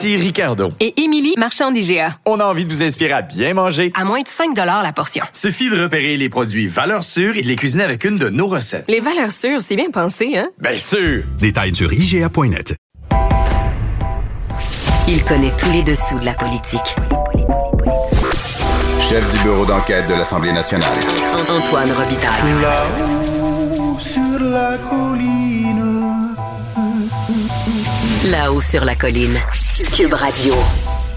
Ici Ricardo. Et Émilie, marchand d'IGA. On a envie de vous inspirer à bien manger. À moins de 5 la portion. Suffit de repérer les produits valeurs sûres et de les cuisiner avec une de nos recettes. Les valeurs sûres, c'est bien pensé, hein? Bien sûr! Détails sur IGA.net. Il connaît tous les dessous de la politique. Chef du bureau d'enquête de l'Assemblée nationale. Antoine Robitaille. Là-haut sur la colline. Là-haut sur la colline. Cube Radio.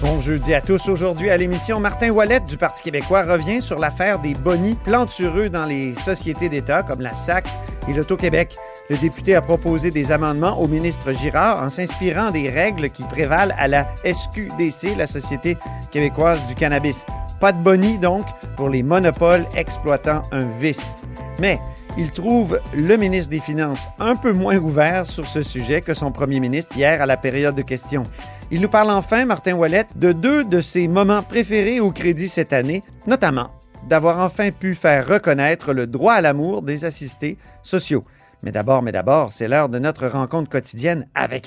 Bon jeudi à tous. Aujourd'hui à l'émission, Martin Ouellette du Parti québécois revient sur l'affaire des bonnies plantureux dans les sociétés d'État comme la SAC et l'Auto-Québec. Le député a proposé des amendements au ministre Girard en s'inspirant des règles qui prévalent à la SQDC, la Société québécoise du cannabis. Pas de bonnie donc pour les monopoles exploitant un vice. Mais il trouve le ministre des Finances un peu moins ouvert sur ce sujet que son premier ministre hier à la période de questions. Il nous parle enfin, Martin Ouellette, de deux de ses moments préférés au crédit cette année, notamment d'avoir enfin pu faire reconnaître le droit à l'amour des assistés sociaux. Mais d'abord, mais d'abord, c'est l'heure de notre rencontre quotidienne avec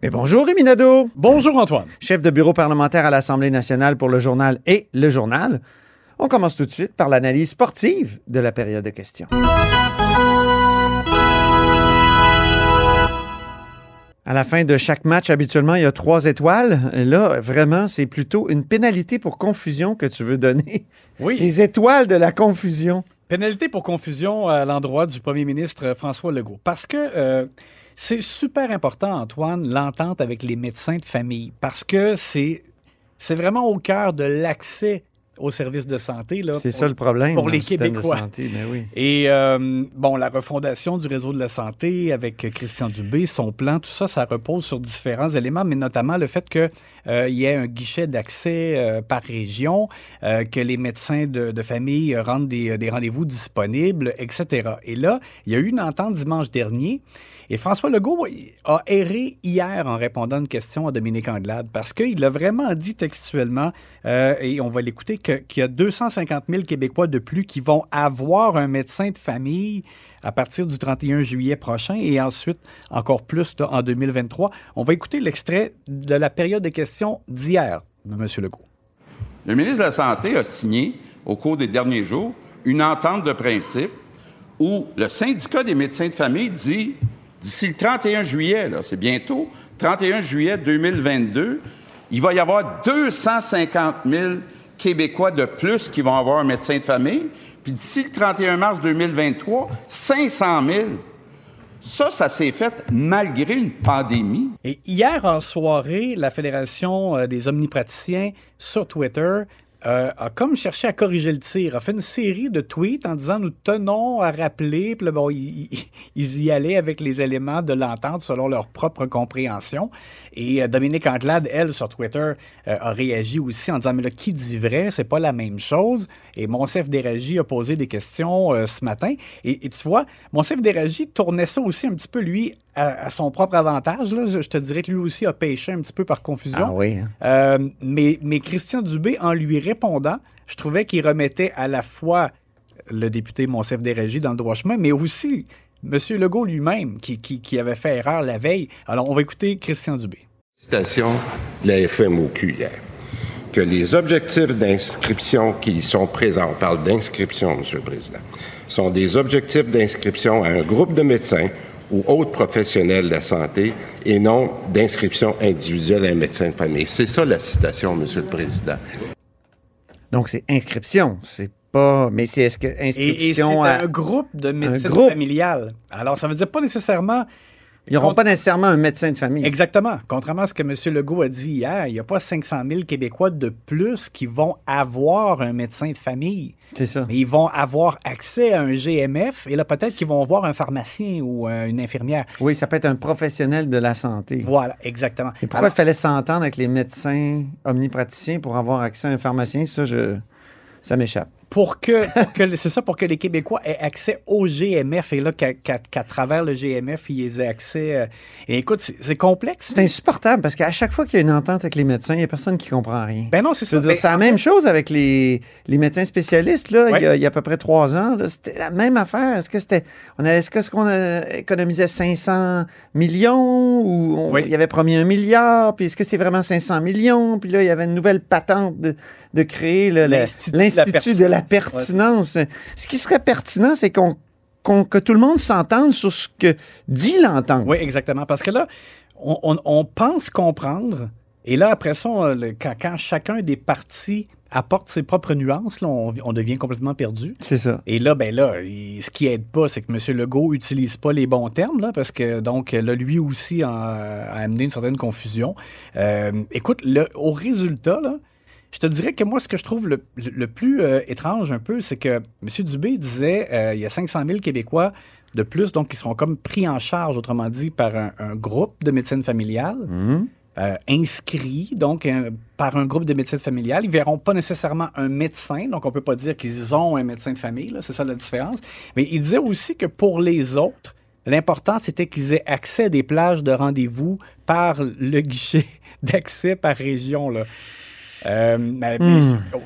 Mais bonjour, Rémi Nadeau. Bonjour, Antoine. Chef de bureau parlementaire à l'Assemblée nationale pour le journal et le journal. On commence tout de suite par l'analyse sportive de la période de questions. À la fin de chaque match, habituellement, il y a trois étoiles. Là, vraiment, c'est plutôt une pénalité pour confusion que tu veux donner. Oui. Les étoiles de la confusion. Pénalité pour confusion à l'endroit du premier ministre François Legault. Parce que euh, c'est super important, Antoine, l'entente avec les médecins de famille. Parce que c'est, c'est vraiment au cœur de l'accès aux services de santé. là, C'est pour- ça le problème. Pour les le système de Québécois. santé, mais oui. Et euh, bon, la refondation du réseau de la santé avec Christian Dubé, son plan, tout ça, ça repose sur différents éléments, mais notamment le fait qu'il y ait un guichet d'accès euh, par région, euh, que les médecins de, de famille rendent des, des rendez-vous disponibles, etc. Et là, il y a eu une entente dimanche dernier. Et François Legault a erré hier en répondant à une question à Dominique Anglade parce qu'il a vraiment dit textuellement, euh, et on va l'écouter, qu'il y a 250 000 Québécois de plus qui vont avoir un médecin de famille à partir du 31 juillet prochain et ensuite encore plus en 2023. On va écouter l'extrait de la période des questions d'hier de M. Legault. Le ministre de la Santé a signé, au cours des derniers jours, une entente de principe où le syndicat des médecins de famille dit, d'ici le 31 juillet, c'est bientôt, 31 juillet 2022, il va y avoir 250 000 Québécois de plus qui vont avoir un médecin de famille, puis d'ici le 31 mars 2023, 500 000. Ça, ça s'est fait malgré une pandémie. Et hier en soirée, la Fédération euh, des omnipraticiens sur Twitter euh, a comme cherché à corriger le tir, a fait une série de tweets en disant nous tenons à rappeler, puis bon, ils, ils- y allaient avec les éléments de l'entente selon leur propre compréhension. Et euh, Dominique Anglade, elle, sur Twitter, euh, a réagi aussi en disant mais là, qui dit vrai, c'est pas la même chose. Et Monsef Déragi a posé des questions euh, ce matin. Et, et tu vois, Monsef Déragi tournait ça aussi un petit peu, lui, à, à son propre avantage. Là. Je, je te dirais que lui aussi a pêché un petit peu par confusion. Ah oui. hein. Mais, mais Christian Dubé, en lui répondant, je trouvais qu'il remettait à la fois le député Monsef Déragi dans le droit chemin, mais aussi M. Legault lui-même qui, qui- avait fait erreur la veille. Alors, on va écouter Christian Dubé. Citation de la FMOQ hier. Que les objectifs d'inscription qui sont présents, on parle d'inscription, M. le Président, sont des objectifs d'inscription à un groupe de médecins ou autres professionnels de la santé et non d'inscription individuelle à un médecin de famille. C'est ça la citation, Monsieur le Président. Donc, c'est inscription. C'est pas. Mais c'est est-ce que Et, et c'est inscription à. un groupe de médecine groupe. familiale. Alors, ça veut dire pas nécessairement. Ils n'auront pas nécessairement un médecin de famille. Exactement. Contrairement à ce que M. Legault a dit hier, il n'y a pas 500 000 Québécois de plus qui vont avoir un médecin de famille. C'est ça. Mais ils vont avoir accès à un GMF et là, peut-être qu'ils vont voir un pharmacien ou euh, une infirmière. Oui, ça peut être un professionnel de la santé. Voilà, exactement. Et pourquoi Alors- il fallait s'entendre avec les médecins omnipraticiens pour avoir accès à un pharmacien? Ça, je... ça m'échappe. Pour que, pour que- c'est ça, pour que les Québécois aient accès au GMF et là, qu'à, travers le GMF, ils aient accès. euh, et écoute, c'est, complexe. C'est insupportable parce qu'à chaque fois qu'il y a une entente avec les médecins, il n'y a personne qui comprend rien. Ben non, c'est ça. Ben, c'est la même chose avec les, les médecins spécialistes. Là, Ouais. il, y a, il y a à peu près trois ans, c'était la même affaire. Est-ce que c'était, on est-ce que- qu'on a économisait 500 millions ou on- Oui. il y avait promis un milliard? Puis est-ce que c'est vraiment 500 millions? Puis là, il y avait une nouvelle patente de, de créer L'Institut de la la pertinence. Ce qui serait pertinent, c'est qu'on, que tout le monde s'entende sur ce que dit l'entente. Oui, exactement. Parce que là, on, on- on pense comprendre. Et là, après ça, on- le- quand, quand chacun des partis apporte ses propres nuances, là, on, on devient complètement perdu. C'est ça. Et là, ben là, il- ce qui aide pas, c'est que M. Legault utilise pas les bons termes, là, parce que donc là, lui aussi a, a amené une certaine confusion. Euh, écoute, le- au résultat, là, je te dirais que moi, ce que je trouve le, le- le plus euh, étrange un peu, c'est que M. Dubé disait euh, il y a 500 000 Québécois de plus, donc qui seront comme pris en charge, autrement dit, par un, un groupe de médecine familiale. euh, inscrits donc euh, par un groupe de médecine familiale. Ils verront pas nécessairement un médecin, donc on peut pas dire qu'ils ont un médecin de famille, c'est ça la différence. Mais il disait aussi que pour les autres, l'important c'était qu'ils aient accès à des plages de rendez-vous par le guichet d'accès par région. Là. Euh, mais-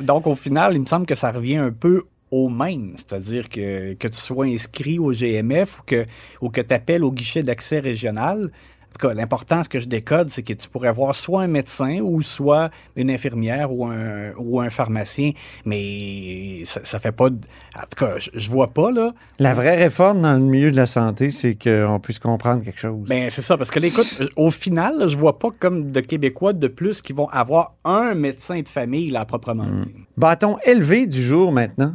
Donc au final, il me semble que ça revient un peu au même, c'est-à-dire que, que tu sois inscrit au GMF ou que, ou que tu appelles au guichet d'accès régional. En tout cas, l'important, ce que je décode, c'est que tu pourrais voir soit un médecin ou soit une infirmière ou un, ou un pharmacien, mais ça, ça fait pas... de- En tout cas, je, je vois pas, là. La vraie réforme dans le milieu de la santé, c'est qu'on puisse comprendre quelque chose. Ben, c'est ça, parce que là, écoute, au final, là, je vois pas comme de Québécois de plus qui vont avoir un médecin de famille, là, proprement dit. Bâton élevé du jour maintenant.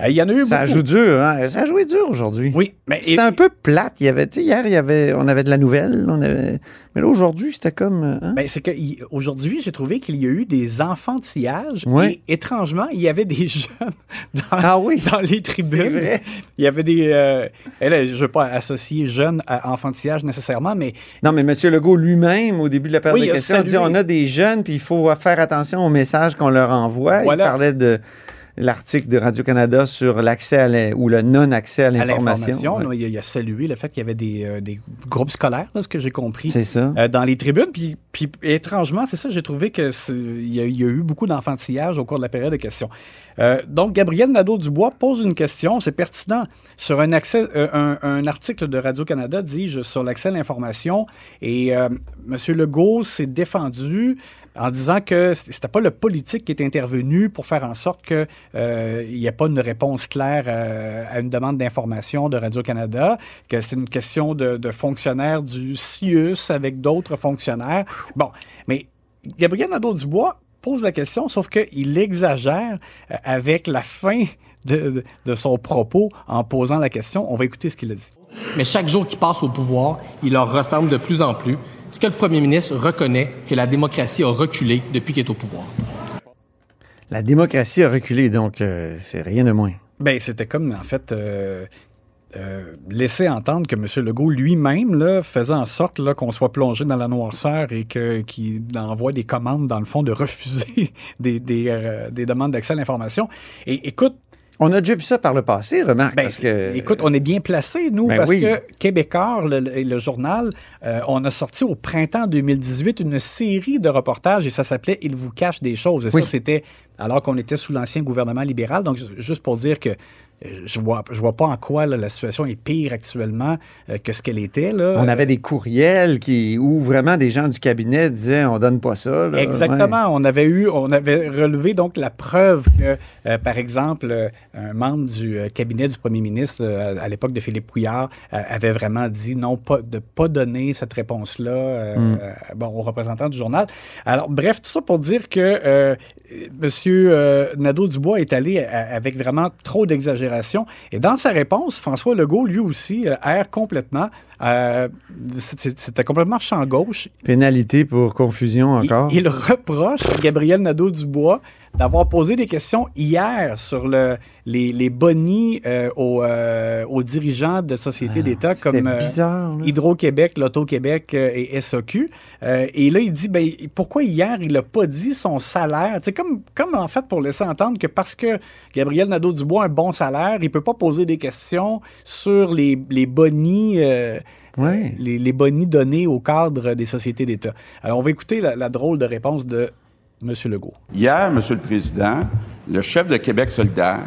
Euh, Il y en a eu Ça beaucoup. joue dur, hein? Ça a joué dur aujourd'hui. Oui, mais C'était un peu plate. Il y avait, hier, il y avait, on avait de la nouvelle. On avait... Mais là, aujourd'hui, c'était comme. hein? Ben, c'est que aujourd'hui, j'ai trouvé qu'il y a eu des enfantillages et étrangement, il y avait des jeunes dans, Ah oui. dans les tribunes. Il y avait des. euh, et là, je ne veux pas associer jeunes à enfantillage nécessairement, mais Non, mais M. Legault lui-même, au début de la période Oui, de questions, a dit on a des jeunes, puis il faut faire attention aux messages qu'on leur envoie. Voilà. Il parlait de l'article de Radio-Canada sur l'accès à la- ou le non-accès à l'information. Ouais. il, a, il a salué le fait qu'il y avait des, euh, des groupes scolaires, là, ce que j'ai compris. Ça. euh, dans les tribunes. Puis, puis étrangement, c'est ça, j'ai trouvé que c'est- il y, a- il y a eu beaucoup d'enfantillage au cours de la période de questions. Euh, donc, Gabriel Nadeau-Dubois pose une question, c'est pertinent, sur un, accès, euh, un, un article de Radio-Canada, dis-je, sur l'accès à l'information. Et M. Legault s'est défendu en disant que c'était pas le politique qui est intervenu pour faire en sorte qu'il n'y ait pas une réponse claire euh, à une demande d'information de Radio-Canada, que c'est une question de, de fonctionnaires du CIUS avec d'autres fonctionnaires. Bon, mais Gabriel Nadeau-Dubois pose la question, sauf qu'il exagère euh, avec la fin de, son propos en posant la question. On va écouter ce qu'il a dit. Mais chaque jour qu'il passe au pouvoir, il leur ressemble de plus en plus. Est-ce que le premier ministre reconnaît que la démocratie a reculé depuis qu'il est au pouvoir? La démocratie a reculé, donc euh, c'est rien de moins. Ben, c'était comme, en fait, euh, euh, laisser entendre que M. Legault lui-même là, faisait en sorte là, qu'on soit plongé dans la noirceur et que- qu'il envoie des commandes, dans le fond, de refuser des, des, euh, des demandes d'accès à l'information. Et écoute, On a déjà vu ça par le passé, remarque. Ben, parce que... Écoute, on est bien placé, nous, Ben parce oui. que Québécois, le, journal, euh, on a sorti au printemps 2018 une série de reportages et ça s'appelait Il vous cache des choses. Et Oui. ça, c'était alors qu'on était sous l'ancien gouvernement libéral. Donc, ju- juste pour dire que je vois, je vois pas en quoi là, la situation est pire actuellement euh, que ce qu'elle était. Là. On avait des courriels qui, où vraiment des gens du cabinet disaient on donne pas ça. là. Exactement. On avait eu, on avait relevé donc la preuve que, euh, par exemple, euh, un membre du cabinet du premier ministre à l'époque de Philippe Couillard avait vraiment dit non, pas de pas donner cette réponse-là euh, Mm. euh, bon, aux représentants du journal. Alors, bref, tout ça pour dire que euh, Nadeau-Dubois est allé avec vraiment trop d'exagération. Et dans sa réponse, François Legault, lui aussi, euh, erre complètement. Euh, C'était complètement champ gauche. Pénalité pour confusion encore. Il reproche à Gabriel Nadeau-Dubois d'avoir posé des questions hier sur le, les, les bonnies euh, aux, euh, aux dirigeants de sociétés d'État Ah, c'était comme euh, bizarre. Hydro-Québec, L'Auto-Québec euh, et. Euh, et là, il dit, ben, pourquoi hier, il n'a pas dit son salaire? C'est comme, comme en fait pour laisser entendre que parce que Gabriel Nadeau-Dubois a un bon salaire, il ne peut pas poser des questions sur les, les bonnies. Ouais. les, les bonnies donnés au cadre des sociétés d'État. Alors, on va écouter la, la drôle de réponse de M. Legault. Hier, Monsieur le Président, le chef de Québec solidaire,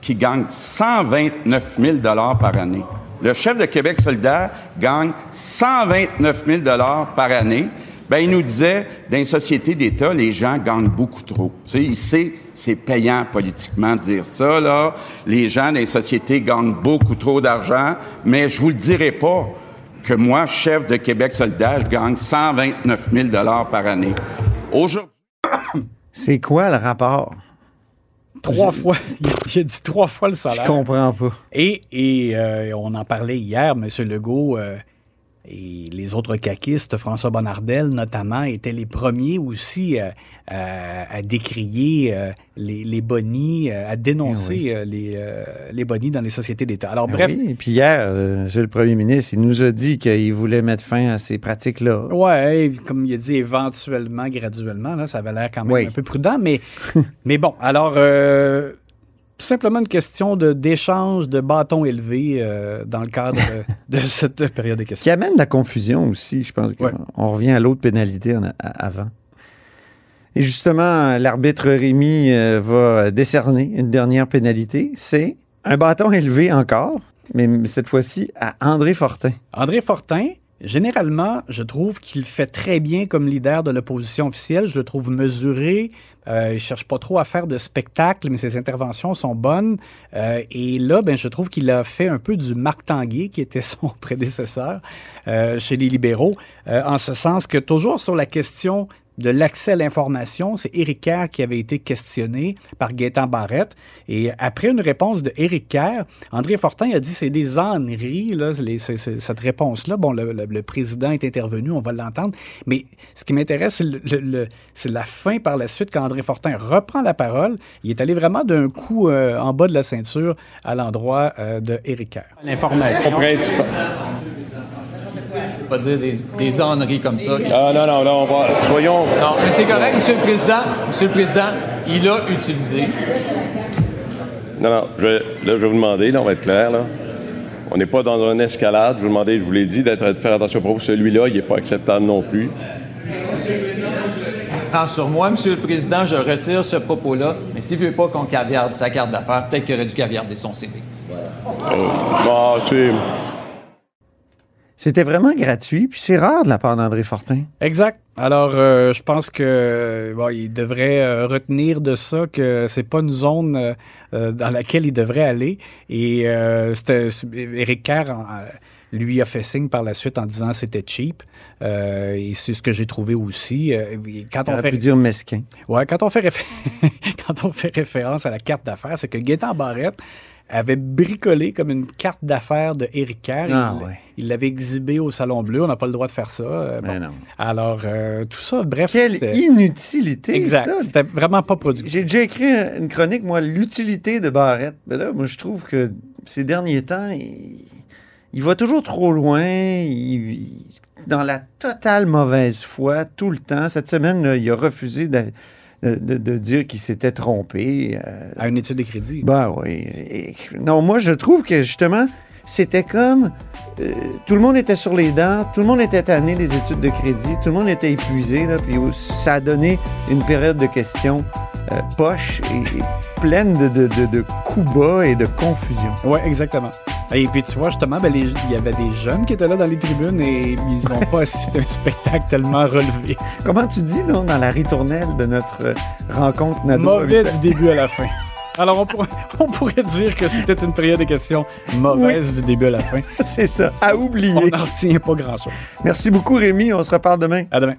qui gagne 129 000 par année, le chef de Québec solidaire gagne 129 000 par année, ben, il nous disait, dans les sociétés d'État, les gens gagnent beaucoup trop. Tu sais, il sait, c'est payant politiquement de dire ça, là. Les gens dans les sociétés gagnent beaucoup trop d'argent, mais je vous le dirai pas que moi, chef de Québec solidaire, je gagne 129 000 par année. Aujourd'hui, C'est quoi le rapport? Trois fois, j'ai dit trois fois le salaire. Je comprends pas. Et, et, euh, on en parlait hier, M. Legault euh, et les autres caquistes, François Bonnardel notamment, étaient les premiers aussi euh, à, à décrier euh, les, les bonnies, euh, à dénoncer euh, les, euh, les bonnies dans les sociétés d'État. Alors, Ben bref, oui, Puis hier, euh, Monsieur le Premier ministre, il nous a dit qu'il voulait mettre fin à ces pratiques-là. Ouais, comme il a dit, éventuellement, graduellement, là, ça avait l'air quand même Oui. un peu prudent, mais, mais bon, alors, euh, tout simplement une question de- d'échange de bâtons élevés euh, dans le cadre de cette période de questions. Qui amène la confusion aussi, je pense. qu'on- Ouais. On revient à l'autre pénalité en a- à- avant. Et justement, l'arbitre Rémy euh, va décerner une dernière pénalité. C'est un bâton élevé encore, mais cette fois-ci à André Fortin. André Fortin, généralement, je trouve qu'il fait très bien comme leader de l'opposition officielle. Je le trouve mesuré. Euh, il cherche pas trop à faire de spectacle, mais ses interventions sont bonnes. Euh, et là, ben, je trouve qu'il a fait un peu du Marc Tanguay, qui était son prédécesseur euh, chez les libéraux, euh, en ce sens que toujours sur la question de l'accès à l'information, c'est Éric Kerr qui avait été questionné par Gaétan Barrette. Et après une réponse de Éric Kerr, André Fortin a dit c'est des âneries, là, les- cette réponse-là. Bon, le, le- le président est intervenu, on va l'entendre. Mais ce qui m'intéresse, c'est le- le- le- c'est la fin par la suite, quand André Fortin reprend la parole. Il est allé vraiment d'un coup euh, en bas de la ceinture à l'endroit euh, de Éric Kerr. L'information. Pas dire des, des âneries comme ça. Ah non, non, non, on va. Soyons. Non, mais c'est correct, Monsieur le Président. Monsieur le Président, il a utilisé. Non, non, je, là, je vais vous demander, là, on va être clair, là. On n'est pas dans une escalade. Je vous demandais, je vous l'ai dit, d'être, de faire attention propos. Celui-là, il n'est pas acceptable non plus. Prends sur moi, Monsieur le Président, je retire ce propos-là. Mais s'il ne veut pas qu'on caviarde sa carte d'affaires, peut-être qu'il aurait dû caviarder son CV. Bon, c'est. C'était vraiment gratuit, puis c'est rare de la part d'André Fortin. Exact. Alors, euh, je pense que bon, il devrait euh, retenir de ça que c'est pas une zone euh, dans laquelle il devrait aller. Et c'était Éric Kerr lui a fait signe par la suite en disant que c'était cheap. Euh, et c'est ce que j'ai trouvé aussi. Euh, quand On fait pu dire mesquin. Ouais, quand on fait, quand on fait référence à la carte d'affaires, c'est que Gaétan Barrette avait bricolé comme une carte d'affaires de Éric Kerr. Ah, il ouais. il l'avait exhibé au Salon Bleu. On n'a pas le droit de faire ça. Euh, bon. Mais non. Alors, euh, tout ça, bref. Quelle inutilité, Exact. C'était vraiment pas productif. J'ai déjà écrit une chronique, moi, l'utilité de Barrette. Mais là, moi, je trouve que ces derniers temps, il, il va toujours trop loin. Il, il- dans la totale mauvaise foi, tout le temps. Cette semaine, là, il a refusé de, de- dire qu'il s'était trompé. euh, À une étude de crédit. ben oui. Et- non, moi, je trouve que justement, c'était comme. euh, tout le monde était sur les dents, tout le monde était tanné des études de crédit, tout le monde était épuisé, là, puis ça a donné une période de questions euh, poche et, et pleine de, de, de, de coups bas et de confusion. Oui, exactement. Et puis tu vois, justement, ben, les- il y avait des jeunes qui étaient là dans les tribunes et ils n'ont pas assisté à un spectacle tellement relevé. Comment tu dis, non, dans la ritournelle de notre euh, rencontre Nadeau Mauvais du début à la fin. Alors, on pourrait, on pourrait dire que c'était une période de questions mauvaise du début à la fin. C'est ça, à oublier. On n'en retient pas grand-chose. Merci beaucoup, Rémi. On se reparle demain. À demain.